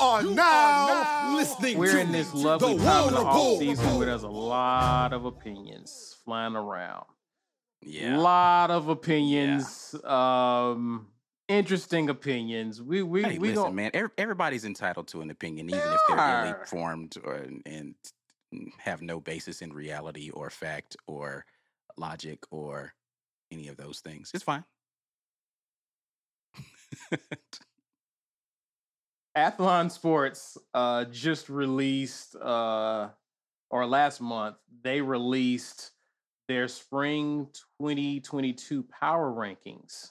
are now listening We're to in this lovely the time in the off season where there's a lot of opinions flying around. Yeah. A lot of opinions. Um, interesting opinions. We we Hey, we listen, gon- man. ev- Everybody's entitled to an opinion, even if they're illy are. formed or and have no basis in reality or fact or logic or any of those things. It's fine. Athlon Sports uh, just released, uh, or last month, they released their spring 2022 power rankings.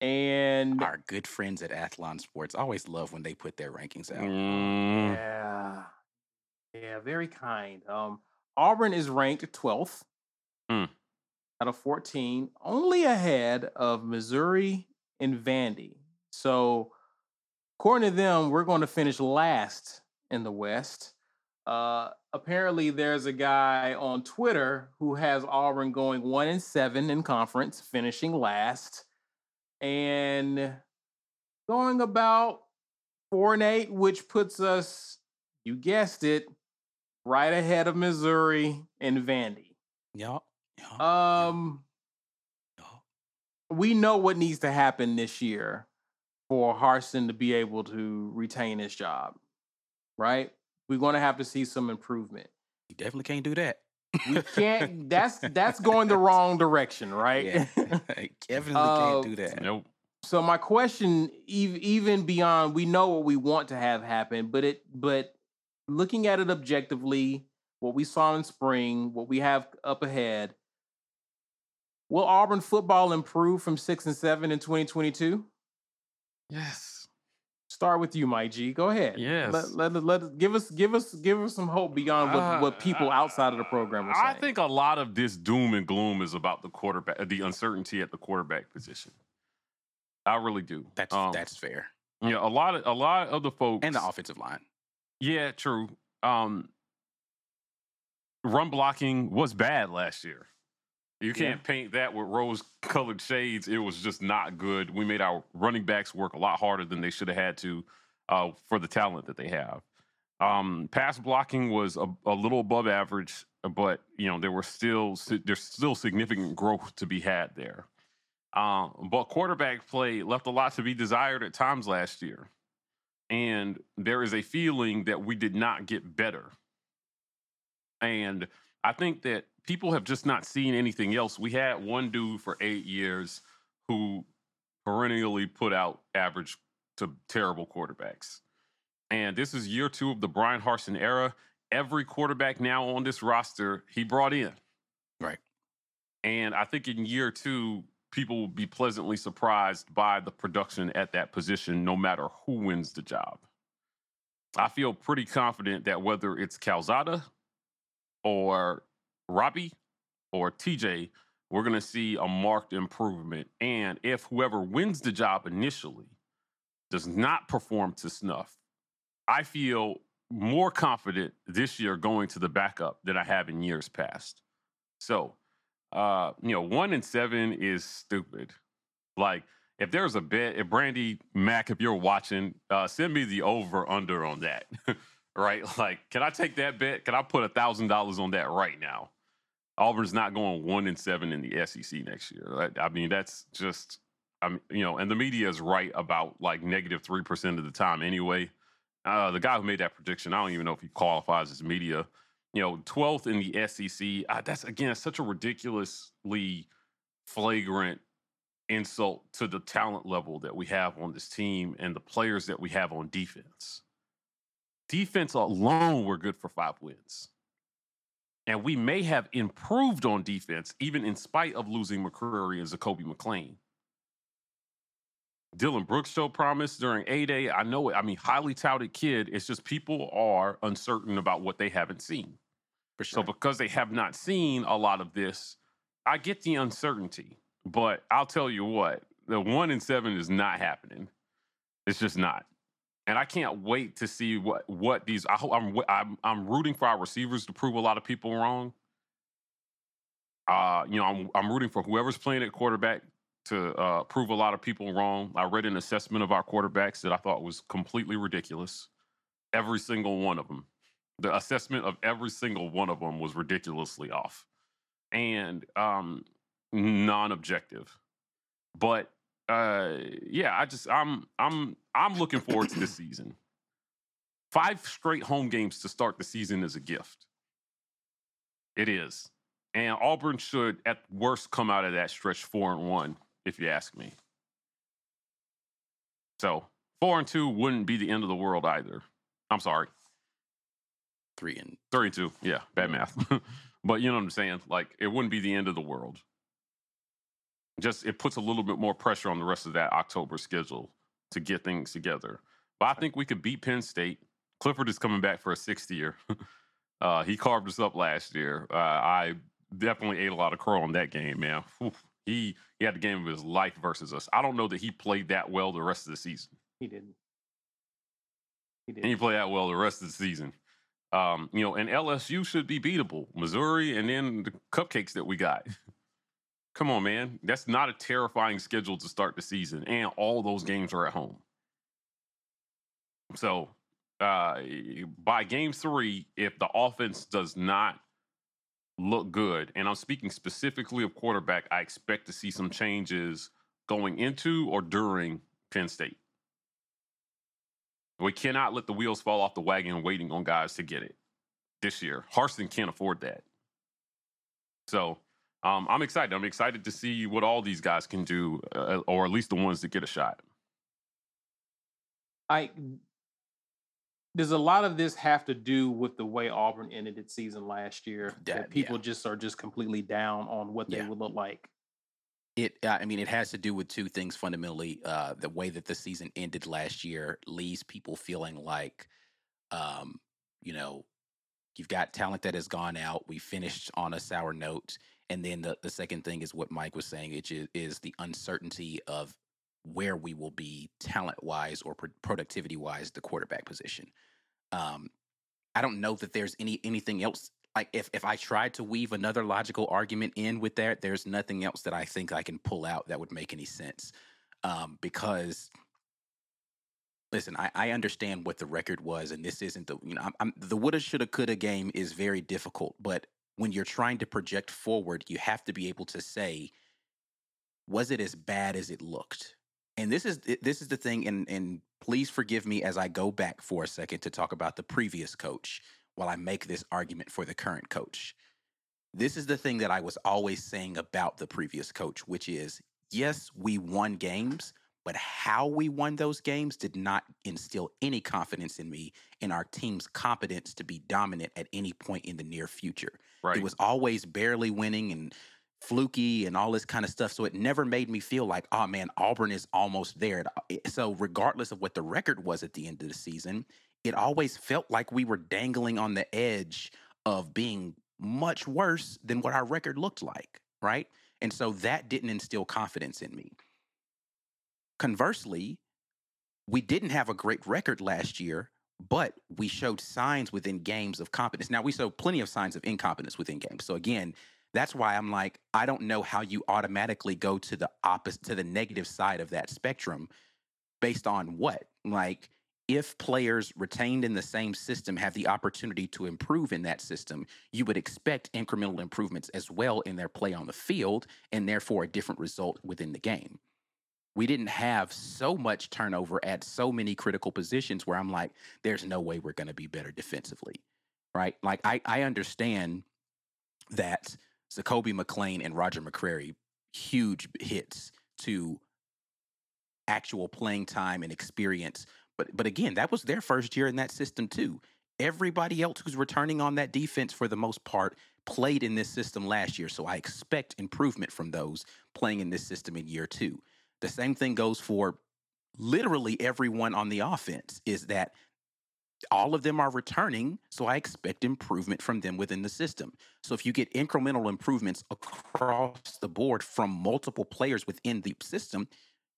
And Our good friends at Athlon Sports always love when they put their rankings out. Mm, yeah, yeah, very kind. Um, Auburn is ranked 12th Hmm. out of 14, only ahead of Missouri and Vandy. So, according to them, we're going to finish last in the West. Uh, apparently, there's a guy on Twitter who has Auburn going one and seven in conference, finishing last, and going about four and eight, which puts us, you guessed it, right ahead of Missouri and Vandy. Y'all, y'all, Um, y'all. we know what needs to happen this year for Harsin to be able to retain his job, right? We're going to have to see some improvement. You definitely can't do that. We can't. that's that's going the wrong direction, right? Yeah. definitely Uh, can't do that. nope. so my question, even beyond, we know what we want to have happen, but it, but looking at it objectively, what we saw in spring, what we have up ahead, will Auburn football improve from six and seven in 2022? Yes. Start with you, Mike G. Go ahead. Yes. Let, let, let, us- give us give us give us some hope beyond what, what people outside of the program are saying. Uh, I think a lot of this doom and gloom is about the quarterback, the uncertainty at the quarterback position. I really do. That's Um, that's fair. yeah. A lot of a lot of the folks And the offensive line. Yeah, true. Um, run blocking was bad last year. You can't paint that with rose-colored shades. It was just not good. We made our running backs work a lot harder than they should have had to uh, for the talent that they have. Um, pass blocking was a, a little above average, but you know there were still there's still significant growth to be had there. Um, but quarterback play left a lot to be desired at times last year and there is a feeling that we did not get better. And I think that people have just not seen anything else. We had one dude for eight years who perennially put out average to terrible quarterbacks. And this is year two of the Bryan Harsin era. Every quarterback now on this roster, he brought in. Right. And I think in year two, people will be pleasantly surprised by the production at that position, no matter who wins the job. I feel pretty confident that whether it's Calzada or Robbie or TJ, we're going to see a marked improvement. And if whoever wins the job initially does not perform to snuff, I feel more confident this year going to the backup than I have in years past. So, uh, you know, one in seven is stupid. Like, if there's a bet, if Brandy Mac, if you're watching, uh, send me the over under on that. right? Like, can I take that bet? Can I put a thousand dollars on that right now? Auburn's not going one and seven in the SEC next year. I mean, that's just, I mean, you know, and the media is right about like negative three percent of the time anyway. Uh, the guy who made that prediction, I don't even know if he qualifies as media. You know, 12th in the SEC. Uh, that's again such a ridiculously flagrant insult to the talent level that we have on this team and the players that we have on defense. Defense alone, we're good for five wins. And we may have improved on defense, even in spite of losing McCreary and Zakoby McClain. Dylan Brooks showed promise during A Day. I know it. I mean, highly touted kid. It's just people are uncertain about what they haven't seen. For So because they have not seen a lot of this, I get the uncertainty. But I'll tell you what, the one in seven is not happening. It's just not. And I can't wait to see what what these. I hope I'm I'm I'm rooting for our receivers to prove a lot of people wrong. Uh, you know, I'm I'm rooting for whoever's playing at quarterback to uh, prove a lot of people wrong. I read an assessment of our quarterbacks that I thought was completely ridiculous. Every single one of them. The assessment of every single one of them was ridiculously off and um, non-objective. But uh, yeah, I just I'm I'm I'm looking forward to this season. Five straight home games to start the season is a gift. It is. And Auburn should, at worst, come out of that stretch four and one, if you ask me. So four and two wouldn't be the end of the world either. I'm sorry. Three and Three and two. Yeah, bad math. but you know what I'm saying? Like it wouldn't be the end of the world. Just it puts a little bit more pressure on the rest of that October schedule to get things together. But I think we could beat Penn State. Clifford is coming back for a sixth year. uh, he carved us up last year. Uh, I definitely ate a lot of crow on that game, man. Whew. He he had the game of his life versus us. I don't know that he played that well the rest of the season. He didn't. He And he didn't. played that well the rest of the season. Um, you know, and LSU should be beatable. Missouri, and then the cupcakes that we got. Come on, man. That's not a terrifying schedule to start the season, and all those games are at home. So, uh, by game three, if the offense does not look good, and I'm speaking specifically of quarterback, I expect to see some changes going into or during Penn State. We cannot let the wheels fall off the wagon waiting on guys to get it this year. Harsin can't afford that. So um, I'm excited. I'm excited to see what all these guys can do, uh, or at least the ones that get a shot. I does a lot of this have to do with the way Auburn ended its season last year? That- That people just are just completely down on what they Yeah. would look like. It, I mean, it has to do with two things fundamentally. Uh, the way that the season ended last year leaves people feeling like, um, you know, you've got talent that has gone out. We finished on a sour note, and then the the second thing is what Mike was saying, which is, is the uncertainty of where we will be talent wise or pro- productivity wise, the quarterback position. Um, I don't know that there's any anything else. Like if if I tried to weave another logical argument in with that, there's nothing else that I think I can pull out that would make any sense. Um, because listen, I, I understand what the record was, and this isn't the you know I'm, I'm, the woulda, shoulda, coulda game is very difficult. But when you're trying to project forward, you have to be able to say, was it as bad as it looked? And this is this is the thing, and and please forgive me as I go back for a second to talk about the previous coach while I make this argument for the current coach. This is the thing that I was always saying about the previous coach, which is yes, we won games, but how we won those games did not instill any confidence in me in our team's competence to be dominant at any point in the near future. Right. It was always barely winning and fluky and all this kind of stuff. So it never made me feel like, oh man, Auburn is almost there. So regardless of what the record was at the end of the season, it always felt like we were dangling on the edge of being much worse than what our record looked like, right? And so that didn't instill confidence in me. Conversely, we didn't have a great record last year, but we showed signs within games of competence. Now we showed plenty of signs of incompetence within games. So again, that's why I'm like, I don't know how you automatically go to the opposite to the negative side of that spectrum based on what? Like if players retained in the same system have the opportunity to improve in that system, you would expect incremental improvements as well in their play on the field and therefore a different result within the game we didn't have so much turnover at so many critical positions where I'm like, there's no way we're going to be better defensively, right? Like I, I understand that Zakoby McClain and Roger McCreary, huge hits to actual playing time and experience. But but again, that was their first year in that system too. Everybody else who's returning on that defense for the most part played in this system last year. So I expect improvement from those playing in this system in year two. The same thing goes for literally everyone on the offense is that all of them are returning, so I expect improvement from them within the system. So if you get incremental improvements across the board from multiple players within the system,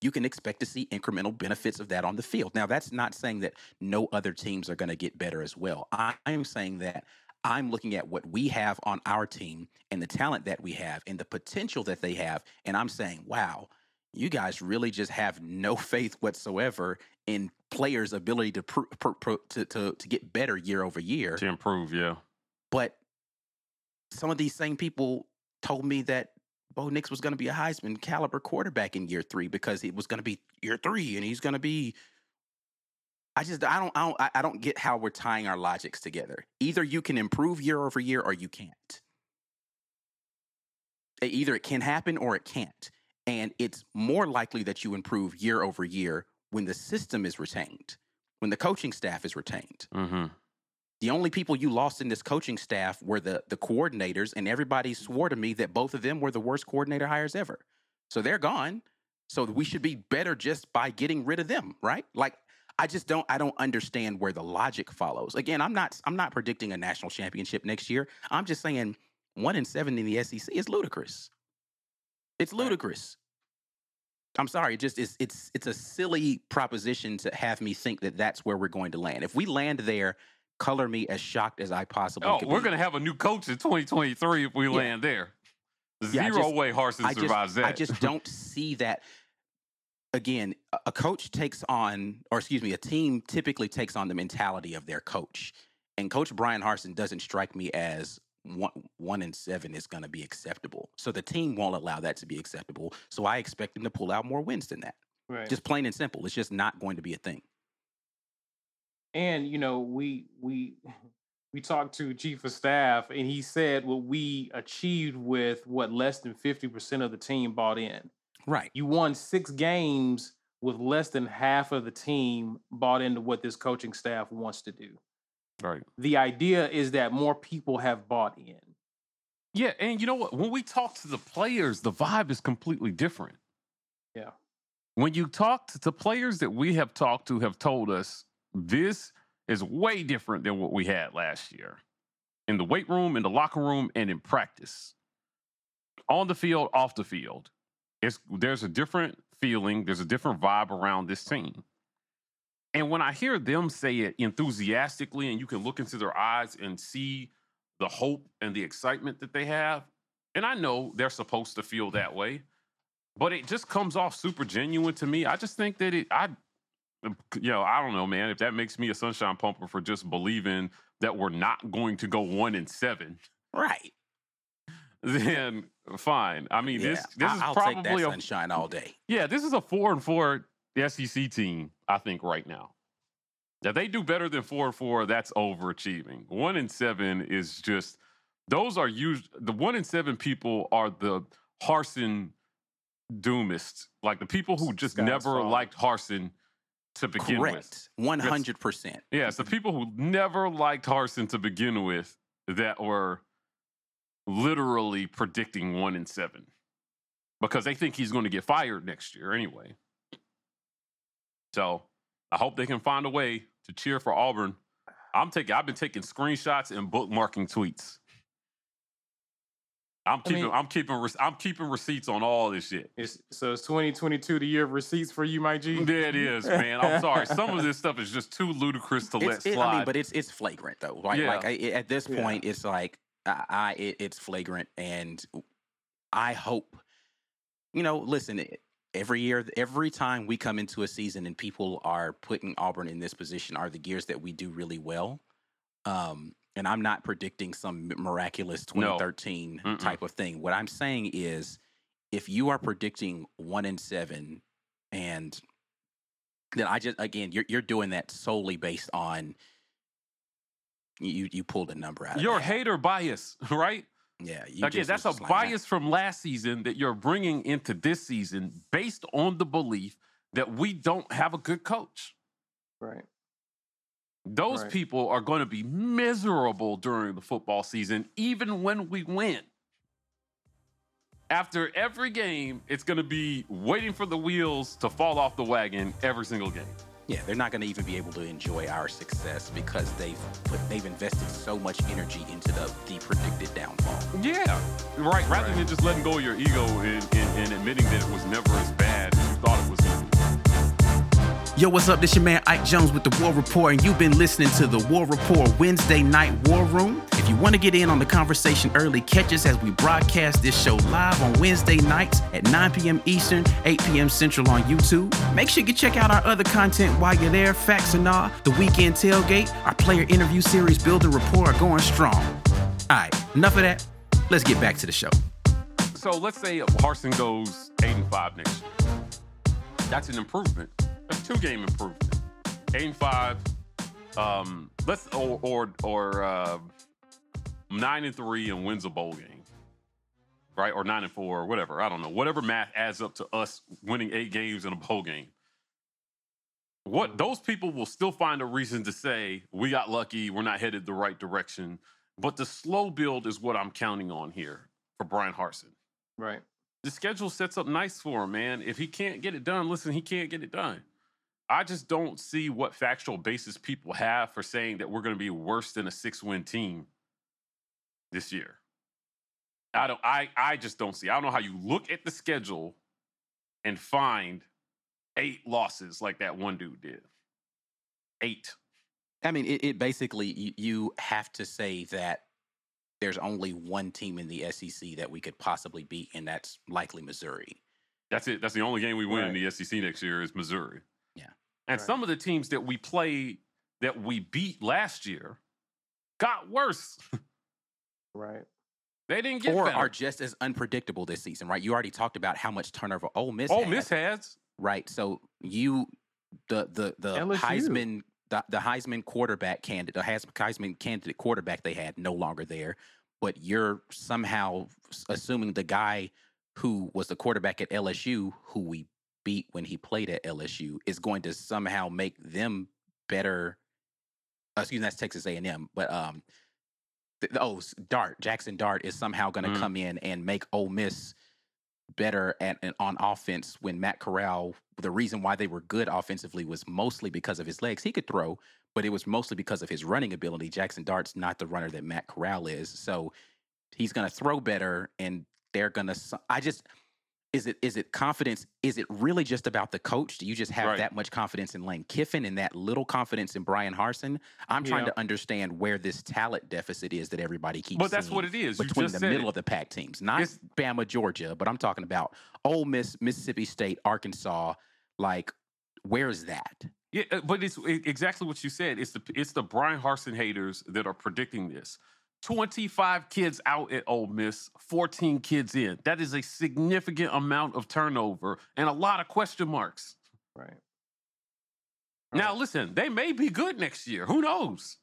you can expect to see incremental benefits of that on the field. Now, that's not saying that no other teams are going to get better as well. I am saying that I'm looking at what we have on our team and the talent that we have and the potential that they have, and I'm saying, wow, you guys really just have no faith whatsoever in players' ability to pr- pr- pr- to, to to get better year over year. To improve, yeah. But some of these same people told me that Bo Nix was going to be a Heisman caliber quarterback in year three because it was going to be year three and he's going to be. I just I don't I don't I- don't get how we're tying our logics together. Either you can improve year over year or you can't. Either it can happen or it can't. And it's more likely that you improve year over year when the system is retained, when the coaching staff is retained. Mm-hmm. The only people you lost in this coaching staff were the the coordinators, and everybody swore to me that both of them were the worst coordinator hires ever. So they're gone. So we should be better just by getting rid of them, right? Like I just don't I don't understand where the logic follows. Again, I'm not I'm not predicting a national championship next year. I'm just saying one and seven in the SEC is ludicrous. It's ludicrous. I'm sorry, it just it's it's it's a silly proposition to have me think that that's where we're going to land. If we land there, color me as shocked as I possibly can. Oh, we're going to have a new coach in 2023 if we Yeah. land there. Yeah, Zero just- way Harsin I just, survives that. I just don't see that. Again, a coach takes on, or excuse me, a team typically takes on the mentality of their coach. And Coach Bryan Harsin doesn't strike me as one, one and seven is going to be acceptable. So the team won't allow that to be acceptable. So I expect them to pull out more wins than that. Right. Just plain and simple. It's just not going to be a thing. and you know we we we talked to chief of staff and he said what we achieved with what less than 50% of the team bought in Right. you won six games with less than half of the team bought into what this coaching staff wants to do right. the idea is that more people have bought in Yeah, and you know what? When we talk to the players, the vibe is completely different. Yeah. When you talk to the players that we have talked to have told us this is way different than what we had last year. In the weight room, in the locker room, and in practice. On the field, off the field. It's there's a different feeling, there's a different vibe around this team. And when I hear them say it enthusiastically, and you can look into their eyes and see the hope and the excitement that they have. And I know they're supposed to feel that way, but it just comes off super genuine to me. I just think that it, I, um, you know, I don't know, man, if that makes me a sunshine pumper for just believing that we're not going to go one and seven, Right. then fine. I mean, this Yeah, this I- is I'll take that probably a sunshine all day. yeah, this is a four and four SEC team, I think, right now. If they do better than four and four, that's overachieving. One and seven is just those are used. The one in seven people are the Harsin doomists, like the people who just Sky's never falling. liked Harsin to begin with. Correct. One hundred percent. Yes, the people who never liked Harsin to begin with that were literally predicting one and seven because they think he's going to get fired next year anyway. So I hope they can find a way to cheer for Auburn. I'm taking. I've been taking screenshots and bookmarking tweets. I'm I keeping. mean- I'm keeping. I'm keeping receipts on all this shit. it's, so it's 2022 the year of receipts for you my g There it is, man. I'm sorry. Some of this stuff is just too ludicrous to let It's, it, slide. I mean, but it's it's flagrant though. Like, Yeah. like I, at this Yeah. point, it's like I, I it, it's flagrant, and I hope, you know, listen. it- Every year, every time we come into a season and people are putting Auburn in this position, are the years that we do really well. Um, and I'm not predicting some miraculous 2013 Mm-mm. type of thing. What I'm saying is, if you are predicting one in seven, and then I just again, you're you're doing that solely based on you you pulled a number out. of Your that. hater bias, right? Yeah. You Again, just that's a just like, bias from last season that you're bringing into this season based on the belief that we don't have a good coach. right Those Right. people are going to be miserable during the football season, even when we win. After every game, it's going to be waiting for the wheels to fall off the wagon every single game. Yeah, they're not going to even be able to enjoy our success because they've put they've invested so much energy into the the predicted downfall. Yeah, right. Rather Right. than just letting go of your ego and, and, and admitting that it was never as bad as you thought it was going to be. Yo, what's up? This your man Ike Jones with the War Report, and you've been listening to the War Report Wednesday Night War Room. If you want to get in on the conversation early, catch us as we broadcast this show live on Wednesday nights at 9 p.m. Eastern, 8 p.m. Central on YouTube. Make sure you check out our other content while you're there. Facts and all, the weekend tailgate, our player interview series, Build a Rapport are going strong. All right, enough of that. Let's get back to the show. So let's say Harsin goes eight and five next year. That's an improvement. A two game improvement. Eight and five. Um, let's or or or uh, nine and three and wins a bowl game, right? Or nine and four, or whatever. I don't know. Whatever math adds up to us winning eight games in a bowl game. What those people will still find a reason to say we got lucky, we're not headed the right direction. But the slow build is what I'm counting on here for Bryan Harsin. Right. The schedule sets up nice for him, man. If he can't get it done, listen, he can't get it done. I just don't see what factual basis people have for saying that we're going to be worse than a six-win team this year. I don't. I I just don't see. I don't know how you look at the schedule and find eight losses like that one dude did. Eight. I mean, it, it basically you, you have to say that there's only one team in the SEC that we could possibly beat, and that's likely Missouri. That's it. That's the only game we win Right. in the SEC next year is Missouri. Yeah. And Right. some of the teams that we played that we beat last year got worse. Right. they didn't get or better. are just as unpredictable this season, right? You already talked about how much turnover Ole Miss Ole had, Miss has. right? So you the the the LSU. Heisman the, the Heisman quarterback candidate, the Heisman candidate quarterback they had no longer there, but you're somehow assuming the guy who was the quarterback at LSU, who we beat when he played at LSU, is going to somehow make them better. uh, Excuse me, that's Texas A&M, but um, th- oh, Dart Jackson Dart is somehow going to Mhm. come in and make Ole Miss better at and on offense when Matt Corral. The reason why they were good offensively was mostly because of his legs. He could throw, but it was mostly because of his running ability. Jackson Dart's not the runner that Matt Corral is, so he's going to throw better, and they're going to. I just is it is it confidence? Is it really just about the coach? Do you just have Right. that much confidence in Lane Kiffin and that little confidence in Bryan Harsin? I'm trying Yeah. to understand where this talent deficit is that everybody keeps. But that's what it is. You between just the middle it. of the pack teams, not It's- Bama, Georgia, but I'm talking about Ole Miss, Mississippi State, Arkansas. Like, where's that? Yeah, uh, but it's exactly what you said. It's the it's the Bryan Harsin haters that are predicting this. 25 kids out at Ole Miss, 14 kids in. That is a significant amount of turnover and a lot of question marks. Right. Now, Right. listen, they may be good next year. Who knows?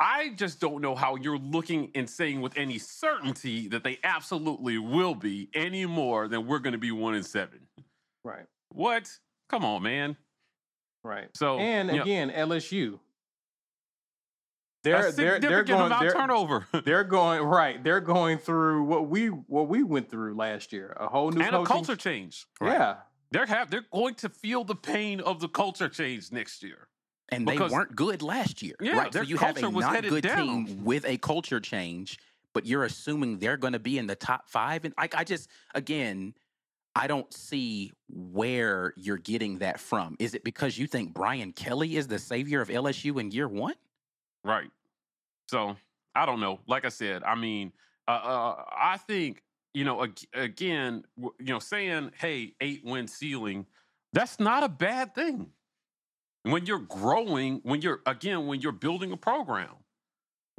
I just don't know how you're looking and saying with any certainty that they absolutely will be any more than we're going to be one in seven. Right. What? Come on, man. Right. So and you know, again, LSU. A They're they're they're going amount they're, turnover they're going right. They're going through what we what we went through last year. A whole new and a culture change. Yeah. They're have they're going to feel the pain of the culture change next year. And Because- they weren't good last year, Yeah, right? So their you have a was not good down. team with a culture change, but you're assuming they're going to be in the top five. And like, I just again, I don't see where you're getting that from. Is it because you think Brian Kelly is the savior of LSU in year one? Right. So I don't know. Like I said, I mean, uh, uh, I think you know ag- again, w- you know, saying hey, eight win ceiling, that's not a bad thing. When you're growing, when you're again, when you're building a program.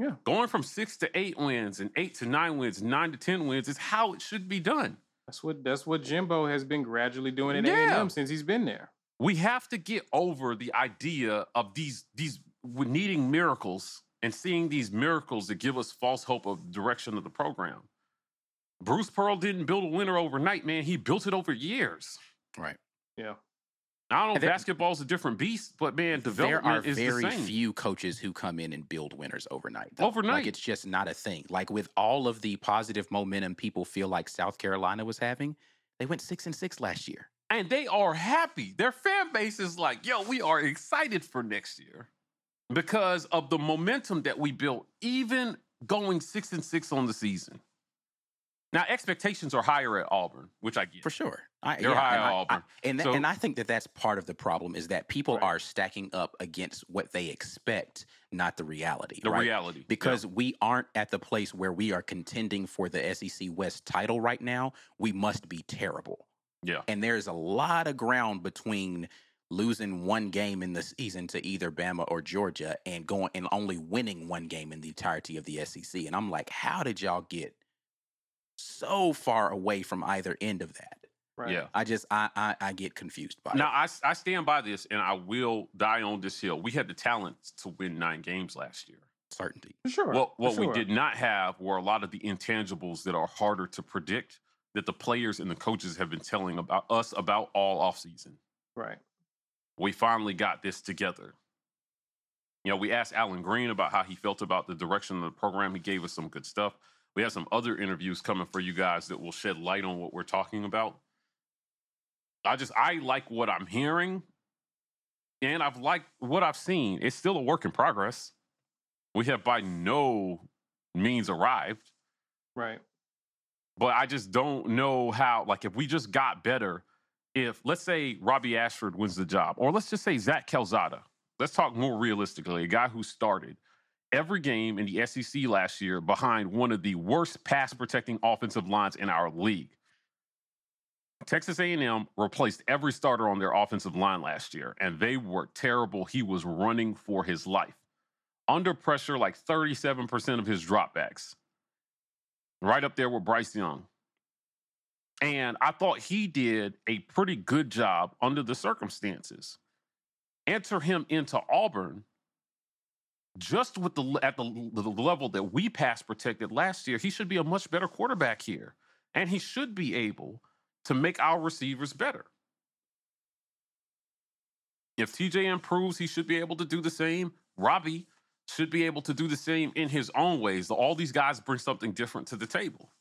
Yeah. Going from six to eight wins and eight to nine wins, nine to ten wins is how it should be done. That's what that's what Jimbo has been gradually doing at Yeah. A&M since he's been there. we have to get over the idea of these these needing miracles and seeing these miracles that give us false hope of direction of the program. Bruce Pearl didn't build a winner overnight, man. He built it over years. Right. Yeah. I don't know And if there- basketball's a different beast, but man, There development are is very the same. few coaches who come in and build winners overnight. though. Overnight. like it's just not a thing. Like with all of the positive momentum people feel like South Carolina was having, they went six and six last year. and they are happy. Their fan base is like, yo, we are excited for next year because of the momentum that we built, even going six and six on the season. Now, expectations are higher at Auburn, which I get. For sure. I, They're high and on I- I- Auburn. and, So- and I think that that's part of the problem is that people Right. are stacking up against what they expect, not the reality. The right? reality. Yeah. Because we aren't at the place where we are contending for the SEC West title right now. We must be terrible. Yeah. And there's a lot of ground between losing one game in the season to either Bama or Georgia and going and only winning one game in the entirety of the SEC. And I'm like, how did y'all get so far away from either end of that? Right. Yeah. I just I I, I get confused by it. Now it. I, s- I stand by this, and I will die on this hill. We had the talent to win nine games last year. Certainty. For sure. What for what we did not have were a lot of the intangibles that are harder to predict that the players and the coaches have been telling about us about all offseason. Right. We finally got this together. You know, we asked Alan Green about how he felt about the direction of the program. He gave us some good stuff. We have some other interviews coming for you guys that will shed light on what we're talking about. I just I like what I'm hearing, and I've liked what I've seen. It's still a work in progress. We have by no means arrived, Right. but I just don't know how. Like, if we just got better, if let's say Robbie Ashford wins the job, or let's just say Zach Calzada. Let's talk more realistically. A guy who started every game in the SEC last year behind one of the worst pass protecting offensive lines in our league. Texas A&M replaced every starter on their offensive line last year, and they were terrible. He was running for his life. Under pressure, like 37% of his dropbacks. Right up there with Bryce Young. And I thought he did a pretty good job under the circumstances. Enter him into Auburn just with the at the, the level that we pass protected last year, he should be a much better quarterback here. And he should be able to make our receivers better. If TJ improves, he should be able to do the same. Robbie should be able to do the same in his own ways. All these guys bring something different to the table.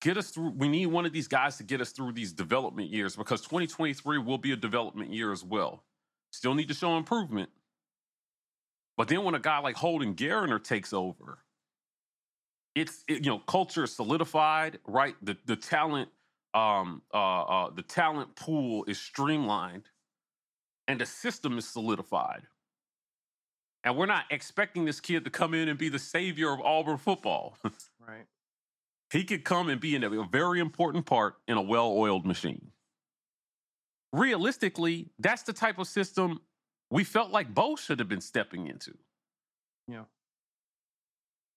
Get us through. We need one of these guys to get us through these development years because 2023 will be a development year as well. Still need to show improvement. But then when a guy like Holden Geriner takes over, it's it, you know culture is solidified, right? The the talent um uh, uh the talent pool is streamlined, and the system is solidified. And we're not expecting this kid to come in and be the savior of Auburn football. Right. He could come and be in a, very important part in a well-oiled machine. Realistically, that's the type of system we felt like Bo should have been stepping into. Yeah.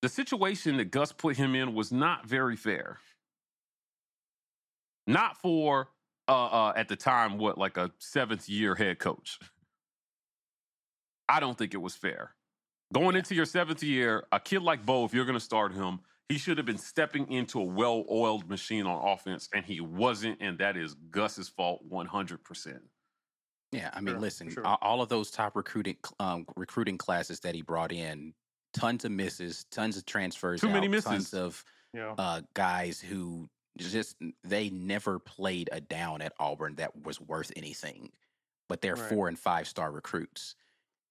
The situation that Gus put him in was not very fair. Not for uh, uh at the time what like a seventh year head coach. I don't think it was fair. Going into your seventh year, a kid like Bo, if you're going to start him, he should have been stepping into a well-oiled machine on offense, and he wasn't, and that is Gus's fault 100%. Yeah, I mean, Sure, listen, sure. all of those top recruiting um, recruiting classes that he brought in, tons of misses, tons of transfers, Too many misses. tons of Yeah. uh, guys who just they never played a down at Auburn that was worth anything, but they're Right. four and five star recruits.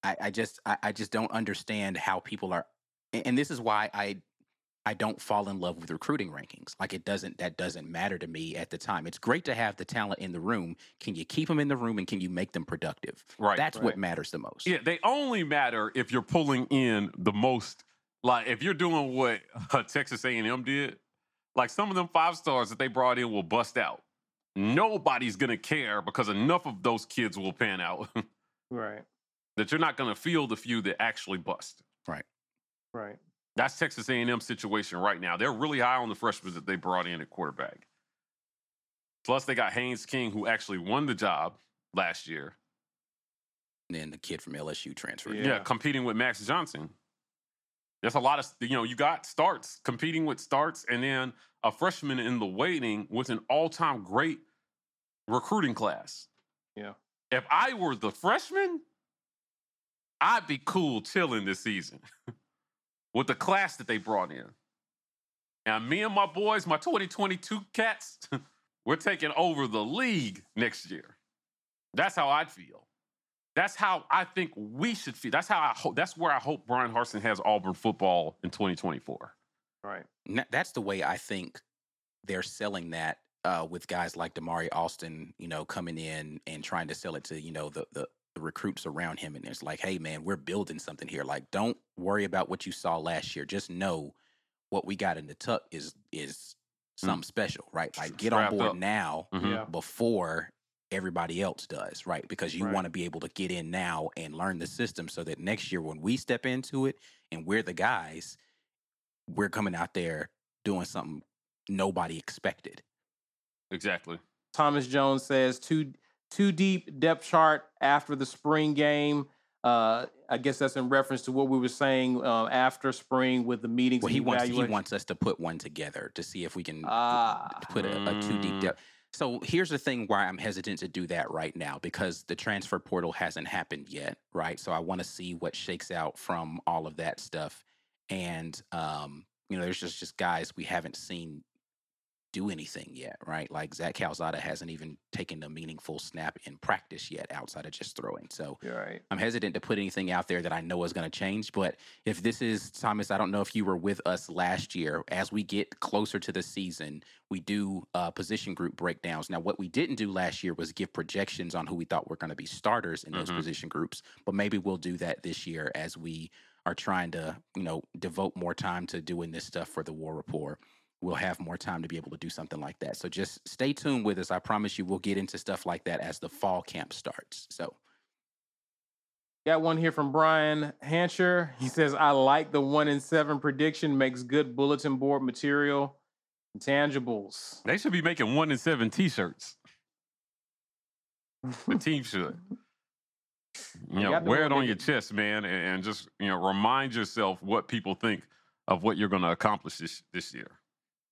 I, I just I, I just don't understand how people are, a- and this is why I I don't fall in love with recruiting rankings. Like it doesn't that doesn't matter to me at the time. It's great to have the talent in the room. Can you keep them in the room and can you make them productive? Right. That's right. what matters the most. Yeah, they only matter if you're pulling in the most. Like if you're doing what uh, Texas A&M did, like some of them five stars that they brought in will bust out. Nobody's gonna care because enough of those kids will pan out Right. that you're not gonna feel the few that actually bust. Right. Right. That's Texas A&M situation right now. They're really high on the freshmen that they brought in at quarterback. Plus, they got Haynes King, who actually won the job last year. And then the kid from LSU transferred. Yeah. Yeah, competing with Max Johnson. There's a lot of you know you got starts competing with starts, and then a freshman in the waiting with an all-time great recruiting class. Yeah. If I were the freshman, I'd be cool chilling this season with the class that they brought in. And me and my boys, my 2022 cats, we're taking over the league next year. That's how I'd feel. That's how I think we should feel. That's how I hope. That's where I hope Bryan Harsin has Auburn football in 2024. Right. That's the way I think they're selling that uh, with guys like Damari Alston, you know, coming in and trying to sell it to you know the, the the recruits around him, and it's like, hey man, we're building something here. Like, don't worry about what you saw last year. Just know what we got in the tuck is is something special, right? Like, get on board up. now Mhm. Yeah. before everybody else does, right? Because you Right. want to be able to get in now and learn the system so that next year when we step into it and we're the guys, we're coming out there doing something nobody expected. Exactly. Thomas Jones says too too deep depth chart after the spring game. Uh, I guess that's in reference to what we were saying uh, after spring with the meetings. Well, he wants he wants us to put one together to see if we can Ah. put a, a too deep Mm. depth. So here's the thing why I'm hesitant to do that right now because the transfer portal hasn't happened yet, right? So I want to see what shakes out from all of that stuff. And um, you know, there's just just guys we haven't seen do anything yet, right? Like Zach Calzada hasn't even taken a meaningful snap in practice yet outside of just throwing. So right. I'm hesitant to put anything out there that I know is going to change. But if this is Thomas, I don't know if you were with us last year. As we get closer to the season, we do uh, position group breakdowns. Now, what we didn't do last year was give projections on who we thought were going to be starters in those Mhm. position groups. But maybe we'll do that this year as we are trying to, you know, devote more time to doing this stuff for the War Report. We'll have more time to be able to do something like that. So just stay tuned with us. I promise you, we'll get into stuff like that as the fall camp starts. So. Got one here from Brian Hancher. He says, I like the one in seven prediction, makes good bulletin board material. Intangibles. They should be making one in seven T-shirts. The team should. You know, wear it on your chest, man, and, and just you know, remind yourself what people think of what you're going to accomplish this this year.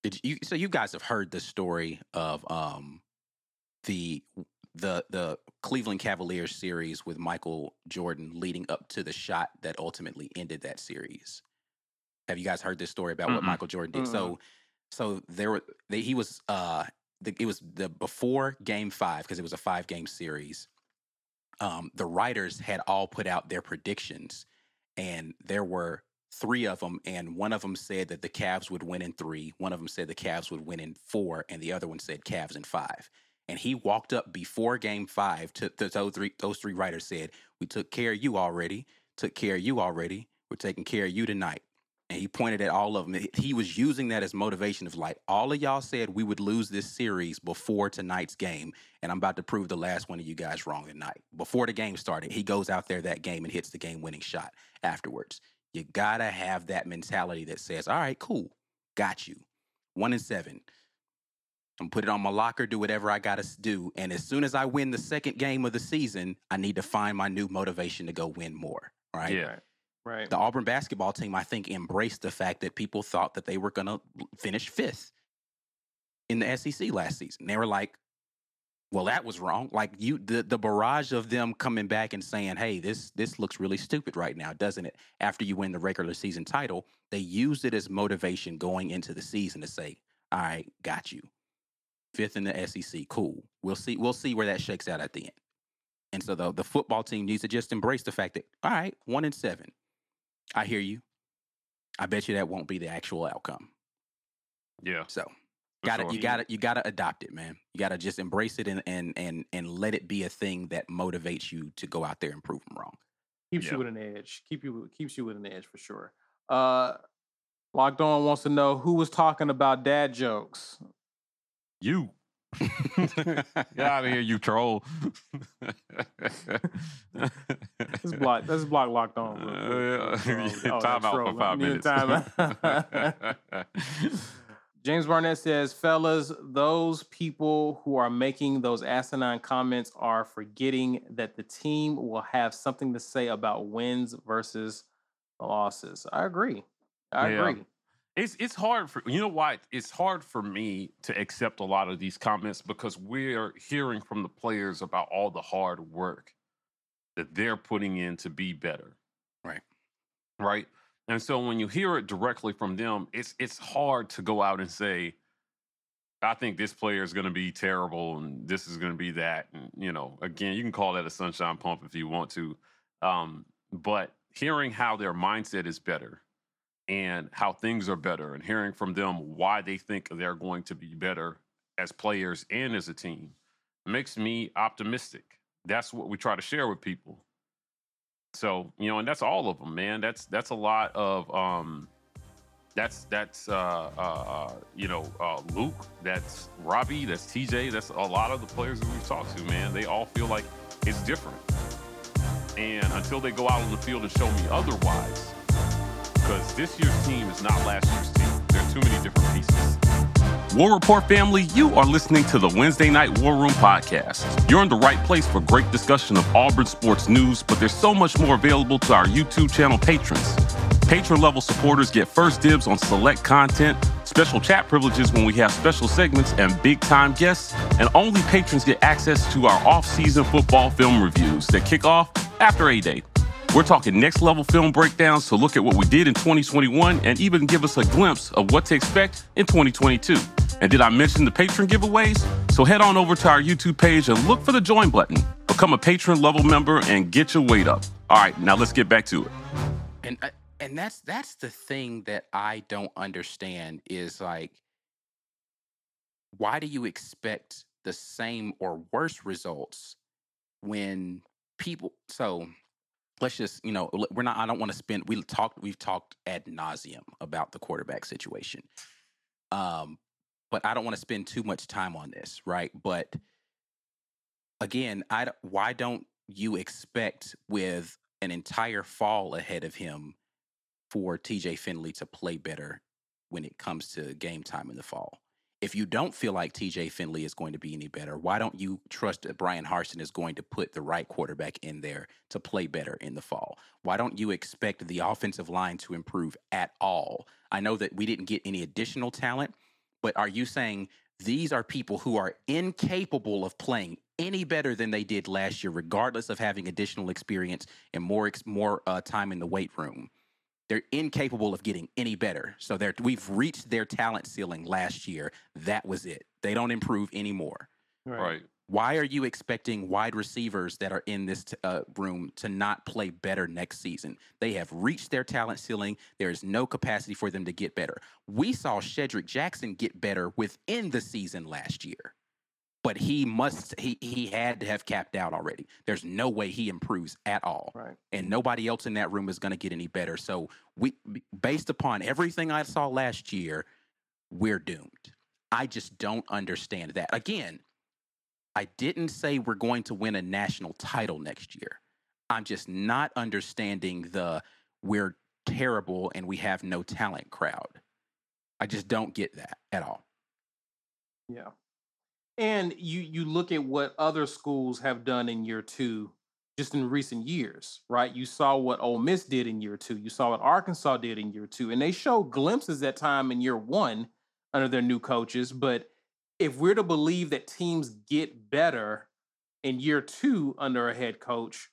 Did you so you guys have heard the story of um the the the Cleveland Cavaliers series with Michael Jordan leading up to the shot that ultimately ended that series. Have you guys heard this story about what Mm-mm. Michael Jordan did? So so there were they, he was uh the, it was the before game 5 because it was a 5 game series. Um the writers had all put out their predictions and there were three of them, and one of them said that the Cavs would win in three. One of them said the Cavs would win in four, and the other one said Cavs in five. And he walked up before Game Five to, to those three. Those three writers said, "We took care of you already. Took care of you already. We're taking care of you tonight." And he pointed at all of them. He was using that as motivation of like, all of y'all said we would lose this series before tonight's game, and I'm about to prove the last one of you guys wrong tonight. Before the game started, he goes out there that game and hits the game-winning shot afterwards. You gotta have that mentality that says, "All right, cool, got you." One in seven. I'm put it on my locker, do whatever I gotta do, and as soon as I win the second game of the season, I need to find my new motivation to go win more. Right? Yeah. Right. The Auburn basketball team, I think, embraced the fact that people thought that they were gonna finish fifth in the SEC last season. They were like, well, that was wrong. Like you, the the barrage of them coming back and saying, "Hey, this this looks really stupid right now, doesn't it?" After you win the regular season title, they used it as motivation going into the season to say, "All right, got you, fifth in the SEC, cool. We'll see. We'll see where that shakes out at the end." And so the the football team needs to just embrace the fact that, all right, one in seven. I hear you. I bet you that won't be the actual outcome. Yeah. So got to sure. you got to you got to adopt it, man. You got to just embrace it and and and and let it be a thing that motivates you to go out there and prove them wrong. keeps Yeah. you with an edge. Keep you keeps you with an edge for sure. Uh Locked on wants to know who was talking about dad jokes. You. Get out of here, you troll. Let's block. Let's block locked on. real quick. Uh, Oh, oh, time out troll. for five Need a minutes. timeout. James Barnett says, fellas, those people who are making those asinine comments are forgetting that the team will have something to say about wins versus losses. I agree. I Yeah. agree. it's it's hard for you know why it's hard for me to accept a lot of these comments because we're hearing from the players about all the hard work that they're putting in to be better Right. right and so when you hear it directly from them it's it's hard to go out and say i think this player is going to be terrible and this is going to be that and you know again you can call that a sunshine pump if you want to um, but hearing how their mindset is better and how things are better and hearing from them why they think they're going to be better as players and as a team makes me optimistic. That's what we try to share with people. So, you know, and that's all of them, man. That's that's a lot of um that's that's uh uh, uh you know uh Luke, that's Robbie, that's TJ, that's a lot of the players that we've talked to, man. They all feel like it's different. And until they go out on the field and show me otherwise, because this year's team is not last year's team. There are too many different pieces. War Report family, you are listening to the Wednesday Night War Room podcast. You're in the right place for great discussion of Auburn sports news, but there's so much more available to our YouTube channel patrons. Patron level supporters get first dibs on select content, special chat privileges when we have special segments and big time guests, and only patrons get access to our off season football film reviews that kick off after A Day. We're talking next level film breakdowns to look at what we did in 2021 and even give us a glimpse of what to expect in 2022. And did I mention the patron giveaways? So head on over to our YouTube page and look for the join button. Become a patron level member and get your weight up. All right, now let's get back to it. And uh, and that's that's the thing that I don't understand is like why do you expect the same or worse results when people so let's just you know we're not i don't want to spend we talked we've talked ad nauseum about the quarterback situation. Um but i don't want to spend too much time on this right? But again i why don't you expect with an entire fall ahead of him for tj finley to play better when it comes to game time in the fall if you don't feel like TJ Finley is going to be any better, why don't you trust that Bryan Harsin is going to put the right quarterback in there to play better in the fall? Why don't you expect the offensive line to improve at all? I know that we didn't get any additional talent, but are you saying these are people who are incapable of playing any better than they did last year, regardless of having additional experience and more more uh, time in the weight room? They're incapable of getting any better. So they're we've reached their talent ceiling last year. That was it. They don't improve anymore. Right. right. Why are you expecting wide receivers that are in this t- uh, room to not play better next season? They have reached their talent ceiling. There is no capacity for them to get better. We saw Shedrick Jackson get better within the season last year but he must he he had to have capped out already. There's no way he improves at all. Right. And nobody else in that room is going to get any better. So we based upon everything I saw last year, we're doomed. I just don't understand that. Again, I didn't say we're going to win a national title next year. I'm just not understanding the we're terrible and we have no talent crowd. I just don't get that at all. Yeah. And you you look at what other schools have done in year two, just in recent years, right? You saw what Ole Miss did in year two. You saw what Arkansas did in year two, and they showed glimpses that time in year one under their new coaches. But if we're to believe that teams get better in year two under a head coach,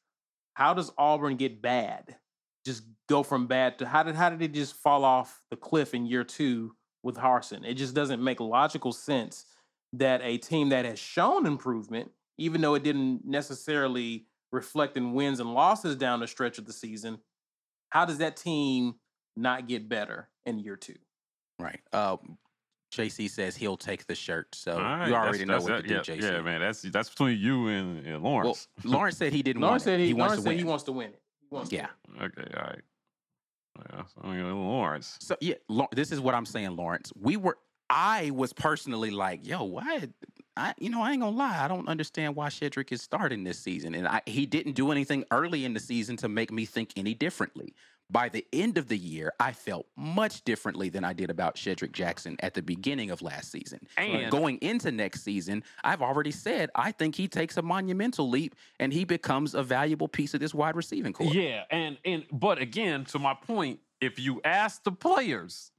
how does Auburn get bad? Just go from bad to how did how did it just fall off the cliff in year two with Harsin? It just doesn't make logical sense that a team that has shown improvement, even though it didn't necessarily reflect in wins and losses down the stretch of the season, how does that team not get better in year two? Right. Uh, JC says he'll take the shirt, so right, you already that's, know that's, what to yeah, do, JC. Yeah, man, that's that's between you and, and Lawrence. Well, Lawrence said he didn't Lawrence want said it. he, He wants Lawrence to said win. he wants to win it. He wants to Yeah. win okay, all right. Yeah, so, I mean, Lawrence. So yeah, Lau- this is what I'm saying, Lawrence. We were I was personally like, yo, why I you know, I ain't gonna lie, I don't understand why Shedrick is starting this season. And I, he didn't do anything early in the season to make me think any differently. By the end of the year, I felt much differently than I did about Shedrick Jackson at the beginning of last season. And- going into next season, I've already said I think he takes a monumental leap and he becomes a valuable piece of this wide receiving core. Yeah, and and but again, to my point, if you ask the players,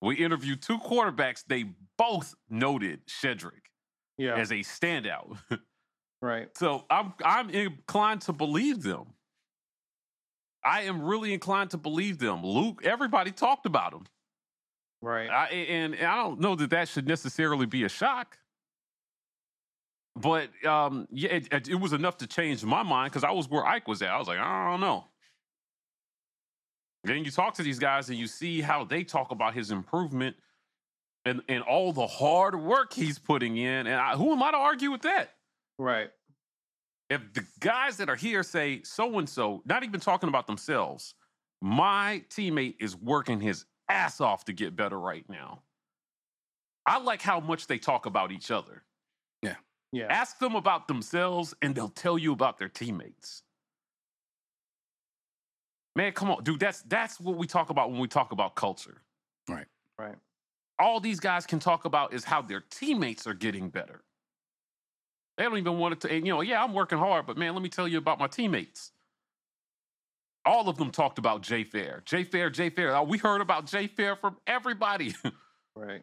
we interviewed two quarterbacks. They both noted Shedrick Yeah. as a standout. right. so I'm I'm inclined to believe them. I am really inclined to believe them. Luke, everybody talked about him, Right. I, and, and I don't know that that should necessarily be a shock. But um, yeah, it, it- it was enough to change my mind because I was where Ike was at. I was like, I don't know. Then you talk to these guys and you see how they talk about his improvement. and and all the hard work he's putting in. And I, who am I to argue with that? Right. If the guys that are here say so and so, not even talking about themselves, my teammate is working his ass off to get better right now. I like how much they talk about each other. Yeah. Ask them about themselves and they'll tell you about their teammates. Man, come on, dude. That's that's what we talk about when we talk about culture. Right. Right. All these guys can talk about is how their teammates are getting better. They don't even want to, and, you know, yeah, I'm working hard, but man, let me tell you about my teammates. All of them talked about Jay Fair. Jay Fair, Jay Fair. Oh, uh, We heard about Jay Fair from everybody. Right.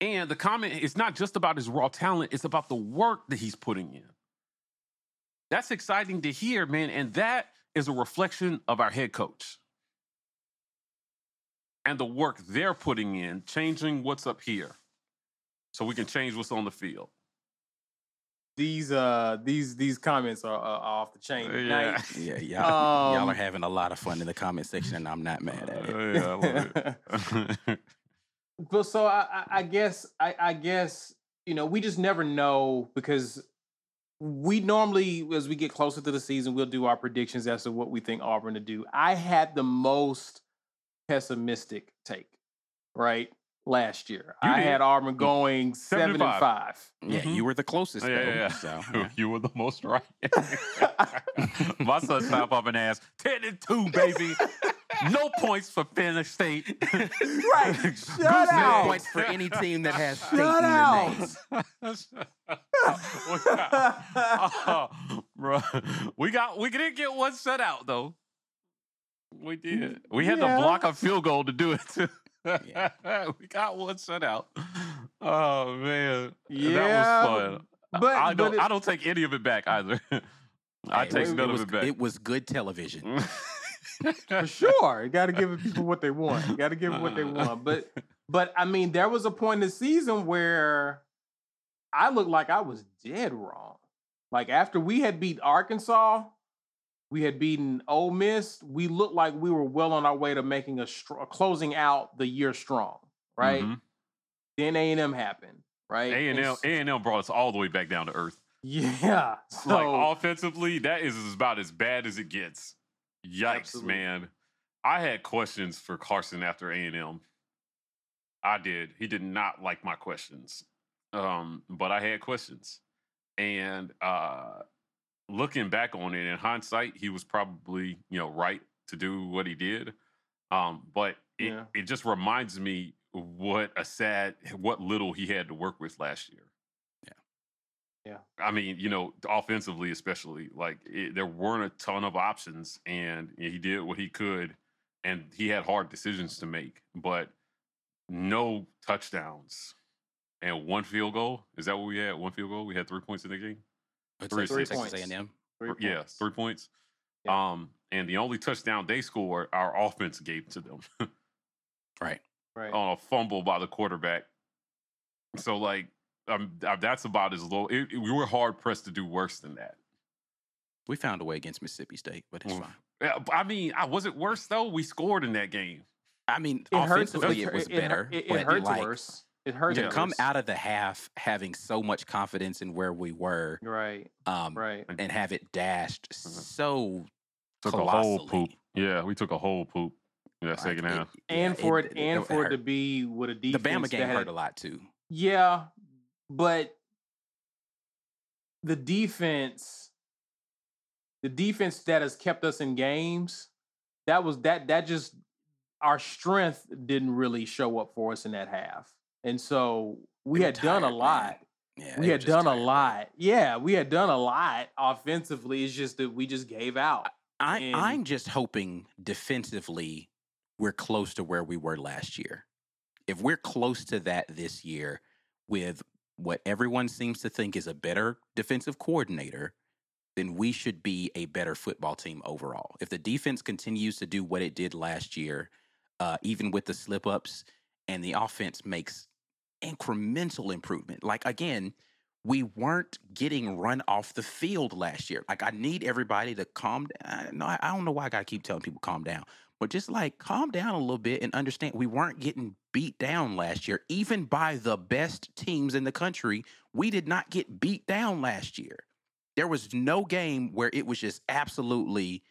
And the comment is not just about his raw talent, it's about the work that he's putting in. That's exciting to hear, man. And that is a reflection of our head coach and the work they're putting in, changing what's up here so we can change what's on the field. These uh these these comments are, uh, off the chain Yeah. tonight. Yeah, y'all, y'all Um, are having a lot of fun in the comment section, and I'm not mad at it. Uh, yeah, I love it. But so I, I- I guess I, I guess you know we just never know because we normally as we get closer to the season we'll do our predictions as to what we think Auburn to do. I had the most pessimistic take right last year. You I did. had Auburn going seven and 75. five. Yeah, Mhm. you were the closest. yeah, though, yeah, So, yeah. yeah. you were the most right. My son slap up an ass. 10 and 2, baby. No points for Penn State. Right. Shut no out. egg. points for any team that has state Shut in their out. name. oh, bro, we got we didn't get one set out though. We did. We had Yeah. to block a field goal to do it. Too. Yeah. we got one set out. Oh man, Yeah, that was fun. but- I don't. it- I don't take any of it back either. I Hey, take it none was, of it back. It was good television. For sure. You got to give people what they want. You got to give them what they want. But but I mean, there was a point in the season where I looked like I was dead wrong. Like after we had beat Arkansas, we had beaten Ole Miss. We looked like we were well on our way to making a str- closing out the year strong, right? Mhm. Then A and M happened, right? A and And M. s- A and M brought us all the way back down to earth. Yeah. So like offensively, that is about as bad as it gets. Yikes, Absolutely. man! I had questions for Harsin after A and M. I did. He did not like my questions, um, but I had questions, and uh, looking back on it in hindsight, he was probably you know right to do what he did. Um, but it, Yeah. it just reminds me what a sad, what little he had to work with last year. I mean, you know, offensively, especially, like it, there weren't a ton of options, and he did what he could, and he had hard decisions to make, but no touchdowns and one field goal. Is that what we had? One field goal. We had three points in the game. I'd Three- say three Texas points. A&M. three yeah, three points. Yeah. Um, and the only touchdown they scored, our offense gave to them Right. Right. on a fumble by the quarterback. So, like, um, that's about as low. It, it- we were hard pressed to do worse than that. We found a way against Mississippi State, but it's Mm. fine. Yeah, I mean, I was it worse though? We scored in that game. I mean, It offensively, it, it was it, better. It, it, but hurts like, worse. It hurts To worse. come out of the half having so much confidence in where we were, Right. um, Right. and have it dashed so Took a whole poop. Yeah, we took a whole poop in that like, second it- half. and yeah, for it, and it for it to be with a defense. the defense Bama game that had, hurt a lot too. Yeah, but the defense, the defense that has kept us in games, that was that that just our strength didn't really show up for us in that half, and so we were had done a tired, man. lot. Yeah, we had done a tired, bro. lot. Yeah, we had done a lot offensively. It's just that we just gave out. I, And- I'm just hoping defensively we're close to where we were last year. If we're close to that this year with what everyone seems to think is a better defensive coordinator, then we should be a better football team overall. If the defense continues to do what it did last year, uh, even with the slip ups, and the offense makes incremental improvement, like again, we weren't getting run off the field last year. Like I need everybody to calm down. No, I don't know why I gotta keep telling people calm down, but just like calm down a little bit and understand we weren't getting beat down last year. Even by the best teams in the country, we did not get beat down last year. There was no game where it was just absolutely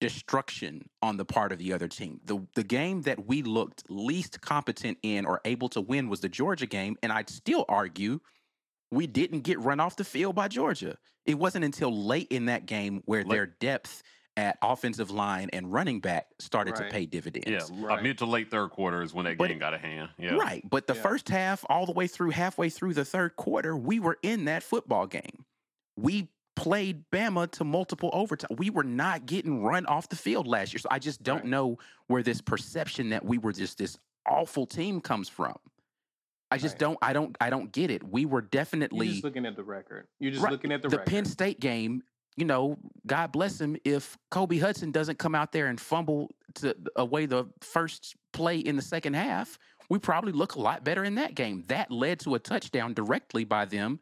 destruction on the part of the other team. The the game that we looked least competent in or able to win was the Georgia game, and I'd still argue we didn't get run off the field by Georgia. It wasn't until late in that game where their depth at offensive line and running back started to pay dividends. Yeah, uh, mid to late third quarter is when that But game got a hand. Yeah, Right. But the Yeah. first half, all the way through halfway through the third quarter, we were in that football game. We played Bama to multiple overtime. We were not getting run off the field last year. So I just don't Right. know where this perception that we were just this awful team comes from. I just Right. don't I don't I don't get it. We were You're definitely just looking at the record. You're just Right. looking at the, the record. Penn State game, you know, God bless him if Kobe Hudson doesn't come out there and fumble to away the first play in the second half, we probably look a lot better in that game. That led to a touchdown directly by them.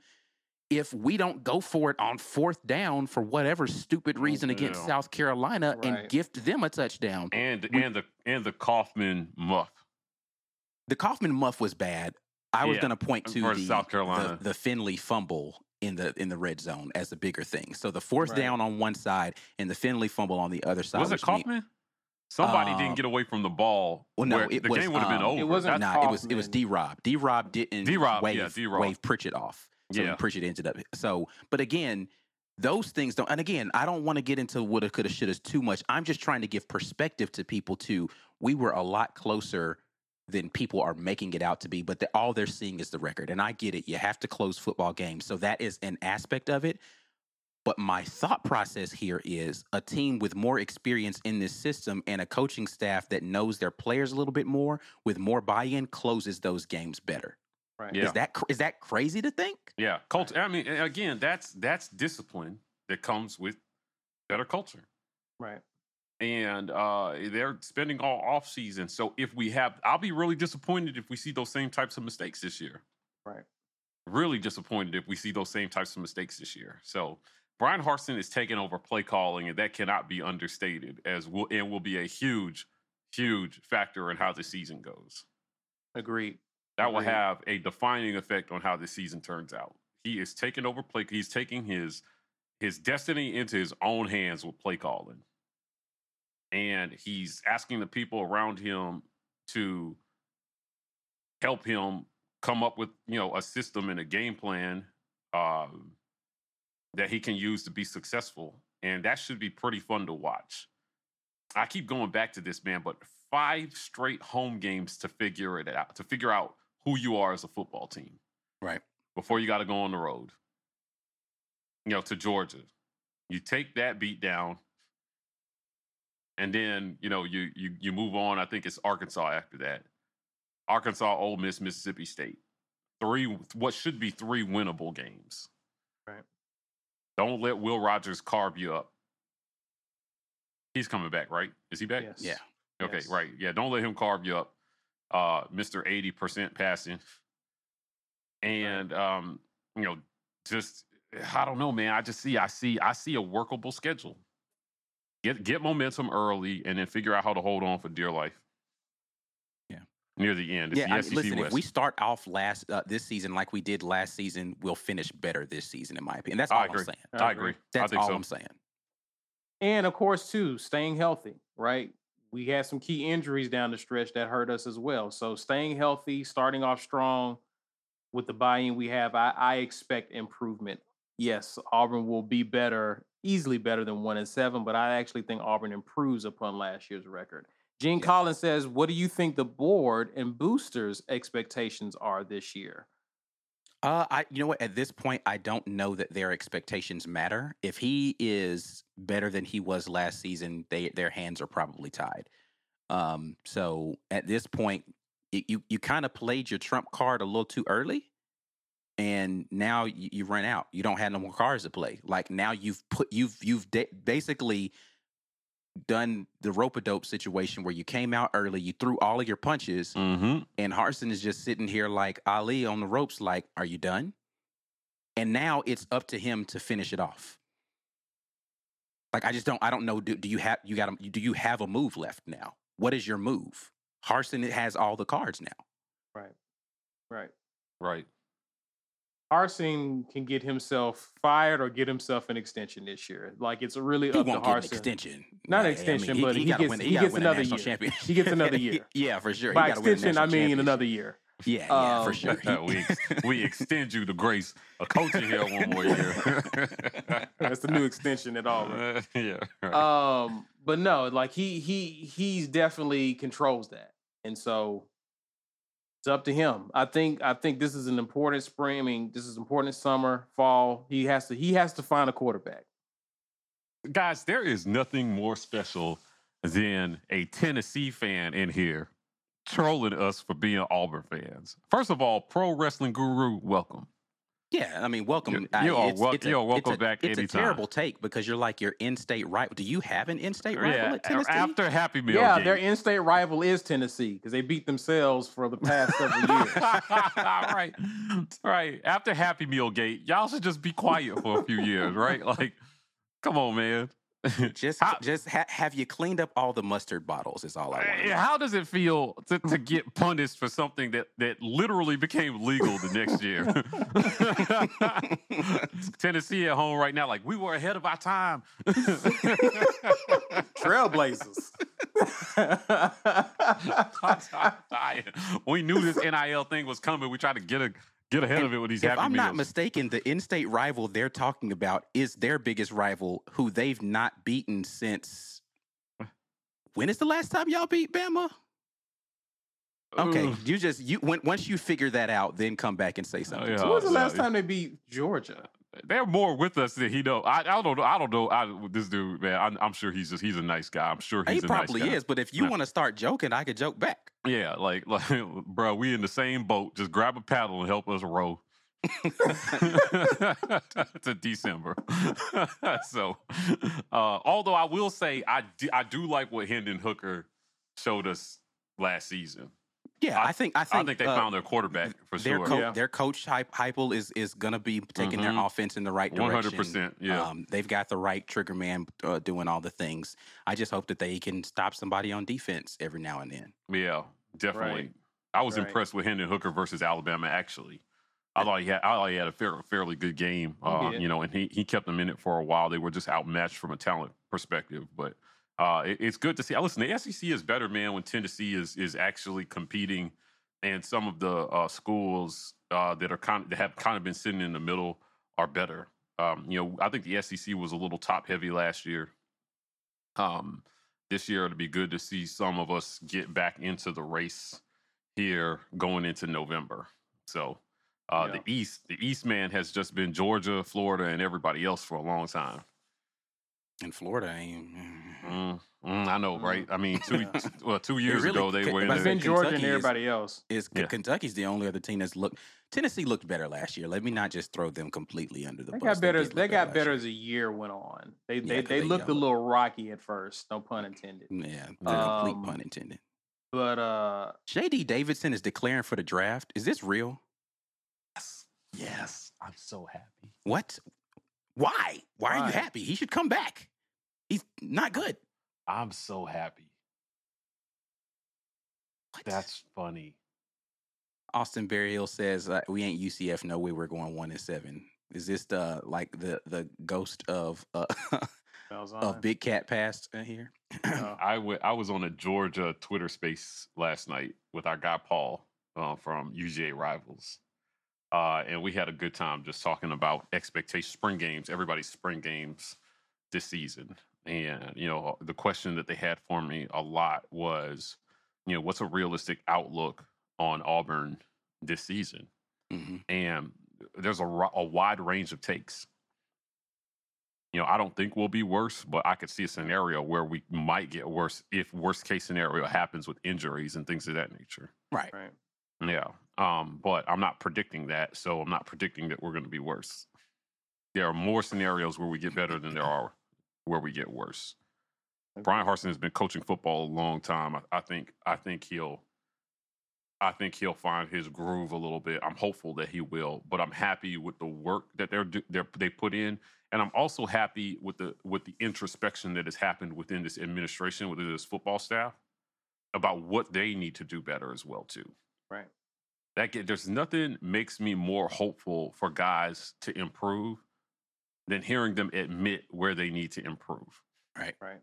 If we don't go for it on fourth down for whatever stupid oh, reason against. South Carolina Right. and gift them a touchdown. and We- and the and the Kaufman muff. The Kaufman muff was bad. I was Yeah, going uh, to point to the, South Carolina. the the Finley fumble in the in the red zone as the bigger thing. So the fourth Right. down on one side and the Finley fumble on the other side. Was it which mean- Kaufman? Somebody Uh, didn't get away from the ball. well, no, it the was, game would have been um, over. It wasn't That's- Nah, it was it was D Rob. D Rob didn't D-Rob, wave yeah, D-Rob. wave Pritchett off. So Yeah. Pritchett ended up so but again, those things don't and again, I don't want to get into what have, coulda, shoulda too much. I'm just trying to give perspective to people too. We were a lot closer than people are making it out to be, but the, all they're seeing is the record. And I get it. You have to close football games. So that is an aspect of it. But my thought process here is a team with more experience in this system and a coaching staff that knows their players a little bit more with more buy-in closes those games better. Right. Yeah. Is that that crazy to think? Yeah, culture. I mean, again, that's that's discipline that comes with better culture. Right. And uh, they're spending all off season. So if we have, I'll be really disappointed if we see those same types of mistakes this year. Right. Really disappointed if we see those same types of mistakes this year. So Bryan Harsin is taking over play calling, and that cannot be understated. As will and will be a huge, huge factor in how the season goes. Agreed. That will have a defining effect on how the season turns out. He is taking over play. He's taking his his destiny into his own hands with play calling, and he's asking the people around him to help him come up with you know a system and a game plan um, that he can use to be successful, and that should be pretty fun to watch. I keep going back to this man, but five straight home games to figure it out, to figure out who you are as a football team. Right. Before you got to go on the road. You know, to Georgia. You take that beat down. And then, you know, you you you move on. I think it's Arkansas after that. Arkansas, Ole Miss, Mississippi State. Three what should be three winnable games. Right. Don't let Will Rogers carve you up. He's coming back, right? Is he back? Yes. Yeah. Okay, Yes. right. Yeah, don't let him carve you up. Uh, Mr. 80% passing. And um, you know, just I don't know, man. I just see I see I see a workable schedule. Get get momentum early and then figure out how to hold on for dear life. Yeah. Near the end. It's yeah, the I mean, SEC listen. West. If we start off last uh, this season like we did last season, we'll finish better this season, in my opinion. That's all I I'm saying. I agree. That's I think all so. I'm saying. And of course, too, staying healthy, right? We had some key injuries down the stretch that hurt us as well. So staying healthy, starting off strong with the buy-in we have, I, I expect improvement. Yes, Auburn will be better, easily better than one and seven, but I actually think Auburn improves upon last year's record. Gene Yeah. Collins says, What do you think the board and boosters' expectations are this year? Uh, I you know what? At this point, I don't know that their expectations matter. If he is better than he was last season, they their hands are probably tied. Um, so at this point, y- you you kind of played your trump card a little too early, and now you, you run out. You don't have no more cards to play. Like now you've put you've you've da- basically done the rope a dope situation where you came out early, you threw all of your punches, Mm-hmm. and Harsin is just sitting here like Ali on the ropes, like, are you done? And now it's up to him to finish it off. Like I just don't I don't know. Do, do you have you got a, do you have a move left now? What is your move? Harsin has all the cards now. Right. Right. Right. Harsin can get himself fired or get himself an extension this year. Like it's really He up to won't get an extension. Not an Like, I extension, mean, but he gotta gets- win- he gets another year. championship. He gets another year. yeah, for sure. By gotta win extension, I mean championship. another year. Yeah, yeah, for Um, sure. we ex- we extend you the grace of coaching here one more year. That's the new extension at all. Uh, yeah. right. Um, but no, like he he he's definitely controls that, and so it's up to him. I think I think this is an important spring. I mean, this is important summer, fall. He has to he has to find a quarterback. Guys, there is nothing more special than a Tennessee fan in here trolling us for being Auburn fans. First of all, Pro Wrestling Guru, welcome. Yeah, I mean, welcome. You- I- you are it's- wel- it's a- you are it's welcome a- back It's anytime. a terrible take because you're like your in-state rival. Do you have an in-state rival Yeah, at Tennessee? after Happy Meal yeah, Gate. their in-state rival is Tennessee because they beat themselves for the past several years. right, right. After Happy Meal Gate, y'all should just be quiet for a few years, right? Like, come on, man. just, How- just ha- have you cleaned up all the mustard bottles? Is all I want. Eh, How does it feel to, to get punished for something that, that literally became legal the next year? Tennessee at home right now, like we were ahead of our time. Trailblazers. I'm dying. we knew this NIL thing was coming. We tried to get a get ahead of it with these if happy I'm meals. not mistaken, the in-state rival they're talking about is their biggest rival, who they've not beaten since. When is the last time y'all beat Bama? Okay, Ugh. you just you when, once you figure that out, then come back and say uh, something. yeah. When was the last yeah. time they beat Georgia? They're more with us than he know. I, I don't know. I don't know. I, this dude, man, I'm, I'm sure he's just he's a nice guy. I'm sure He he's a probably nice guy. is, but if you Yeah. want to start joking, I could joke back. Yeah, like like, bro, we in the same boat. Just grab a paddle and help us row. to December. so, uh, although I will say I I do like what Hendon Hooker showed us last season. Yeah, I, think I I think think they uh, found their quarterback for their sure. co- Yeah. their coach Hype Heupel is is gonna be taking their Mhm. offense in the right direction. hundred percent. Yeah. Um, they've got the right trigger man uh, doing all the things. I just hope that they can stop somebody on defense every now and then. Yeah, definitely. Right. I was Right. impressed with Hendon Hooker versus Alabama. Actually, I thought he had. I thought he had a fair, fairly good game. Uh, you know, and he he kept them in it for a while. They were just outmatched from a talent perspective, but uh, it- it's good to see. Listen, the SEC is better, man, when Tennessee is is actually competing, and some of the uh, schools uh, that are kind that have kind of been sitting in the middle are better. Um, you know, I think the SEC was a little top heavy last year. Um, this year it'll be good to see some of us get back into the race here going into November. So uh, Yeah. the East, the East man has just been Georgia, Florida, and everybody else for a long time. In Florida, I ain't, Mm, mm, I know, Mm. right? I mean, two well, two years really ago they were in but It's been then Georgia and Kentucky is- everybody else. is Yeah. Kentucky's the only other team that's looked. Tennessee looked better last year. Let me not just throw them completely under the They bus. got better. did They look got last better year. as the year went on. They Yeah, they they looked a little rocky at first. No pun intended. Yeah, the Um, complete pun intended. But uh, JD Davidson is declaring for the draft. Is this real? yes, yes, I'm so happy. What? Why? Why, are Why? you happy? He should come back. He's not good. I'm so happy. What? That's funny. Austin Berryhill says uh, we ain't UCF. No way. We're going one and seven. Is this the like the the ghost of uh, of Big Cat past here? uh, I. I was on a Georgia Twitter space last night with our guy Paul uh, from UGA Rivals, uh, and we had a good time just talking about expectations, spring games, everybody's spring games this season. And you know, the question that they had for me a lot was, you know, what's a realistic outlook on Auburn this season? hmm and there's a, a wide range of takes. You know, I don't think we'll be worse, but I could see a scenario where we might get worse if worst case scenario happens with injuries and things of that nature. Right. right. Yeah. Um, but I'm not predicting that, so I'm not predicting that we're going to be worse. There are more scenarios where we get better than there are where we get worse. Bryan Harsin has been coaching football a long time. I, I think I think he'll I think he'll find his groove a little bit. I'm hopeful that he will, but I'm happy with the work that they're, they're they put in, and I'm also happy with the with the introspection that has happened within this administration, within this football staff, about what they need to do better as well too. Right. That get, there's nothing makes me more hopeful for guys to improve than hearing them admit where they need to improve. Right. Right.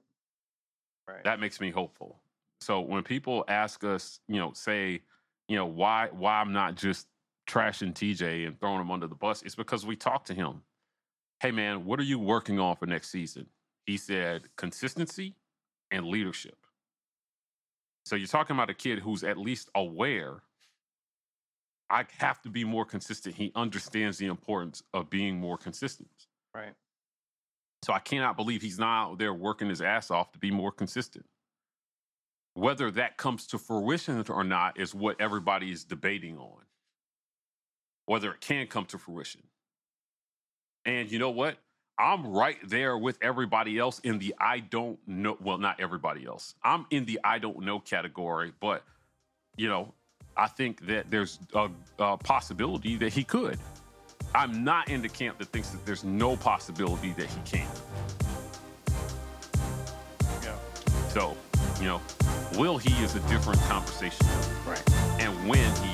Right. That makes me hopeful. So when people ask us, you know, say, you know, why why I'm not just trashing TJ and throwing him under the bus, it's because we talked to him. Hey man, what are you working on for next season? He said consistency and leadership. So you're talking about a kid who's at least aware I have to be more consistent. He understands the importance of being more consistent. Right. So I cannot believe he's not out there working his ass off to be more consistent. Whether that comes to fruition or not is what everybody is debating on. Whether it can come to fruition. And you know what? I'm right there with everybody else in the I don't know. Well, not everybody else. I'm in the I don't know category, but you know, I think that there's a, a possibility that he could. I'm not in the camp that thinks that there's no possibility that he can. Yeah. So, you know, will he is a different conversation. Right. And when he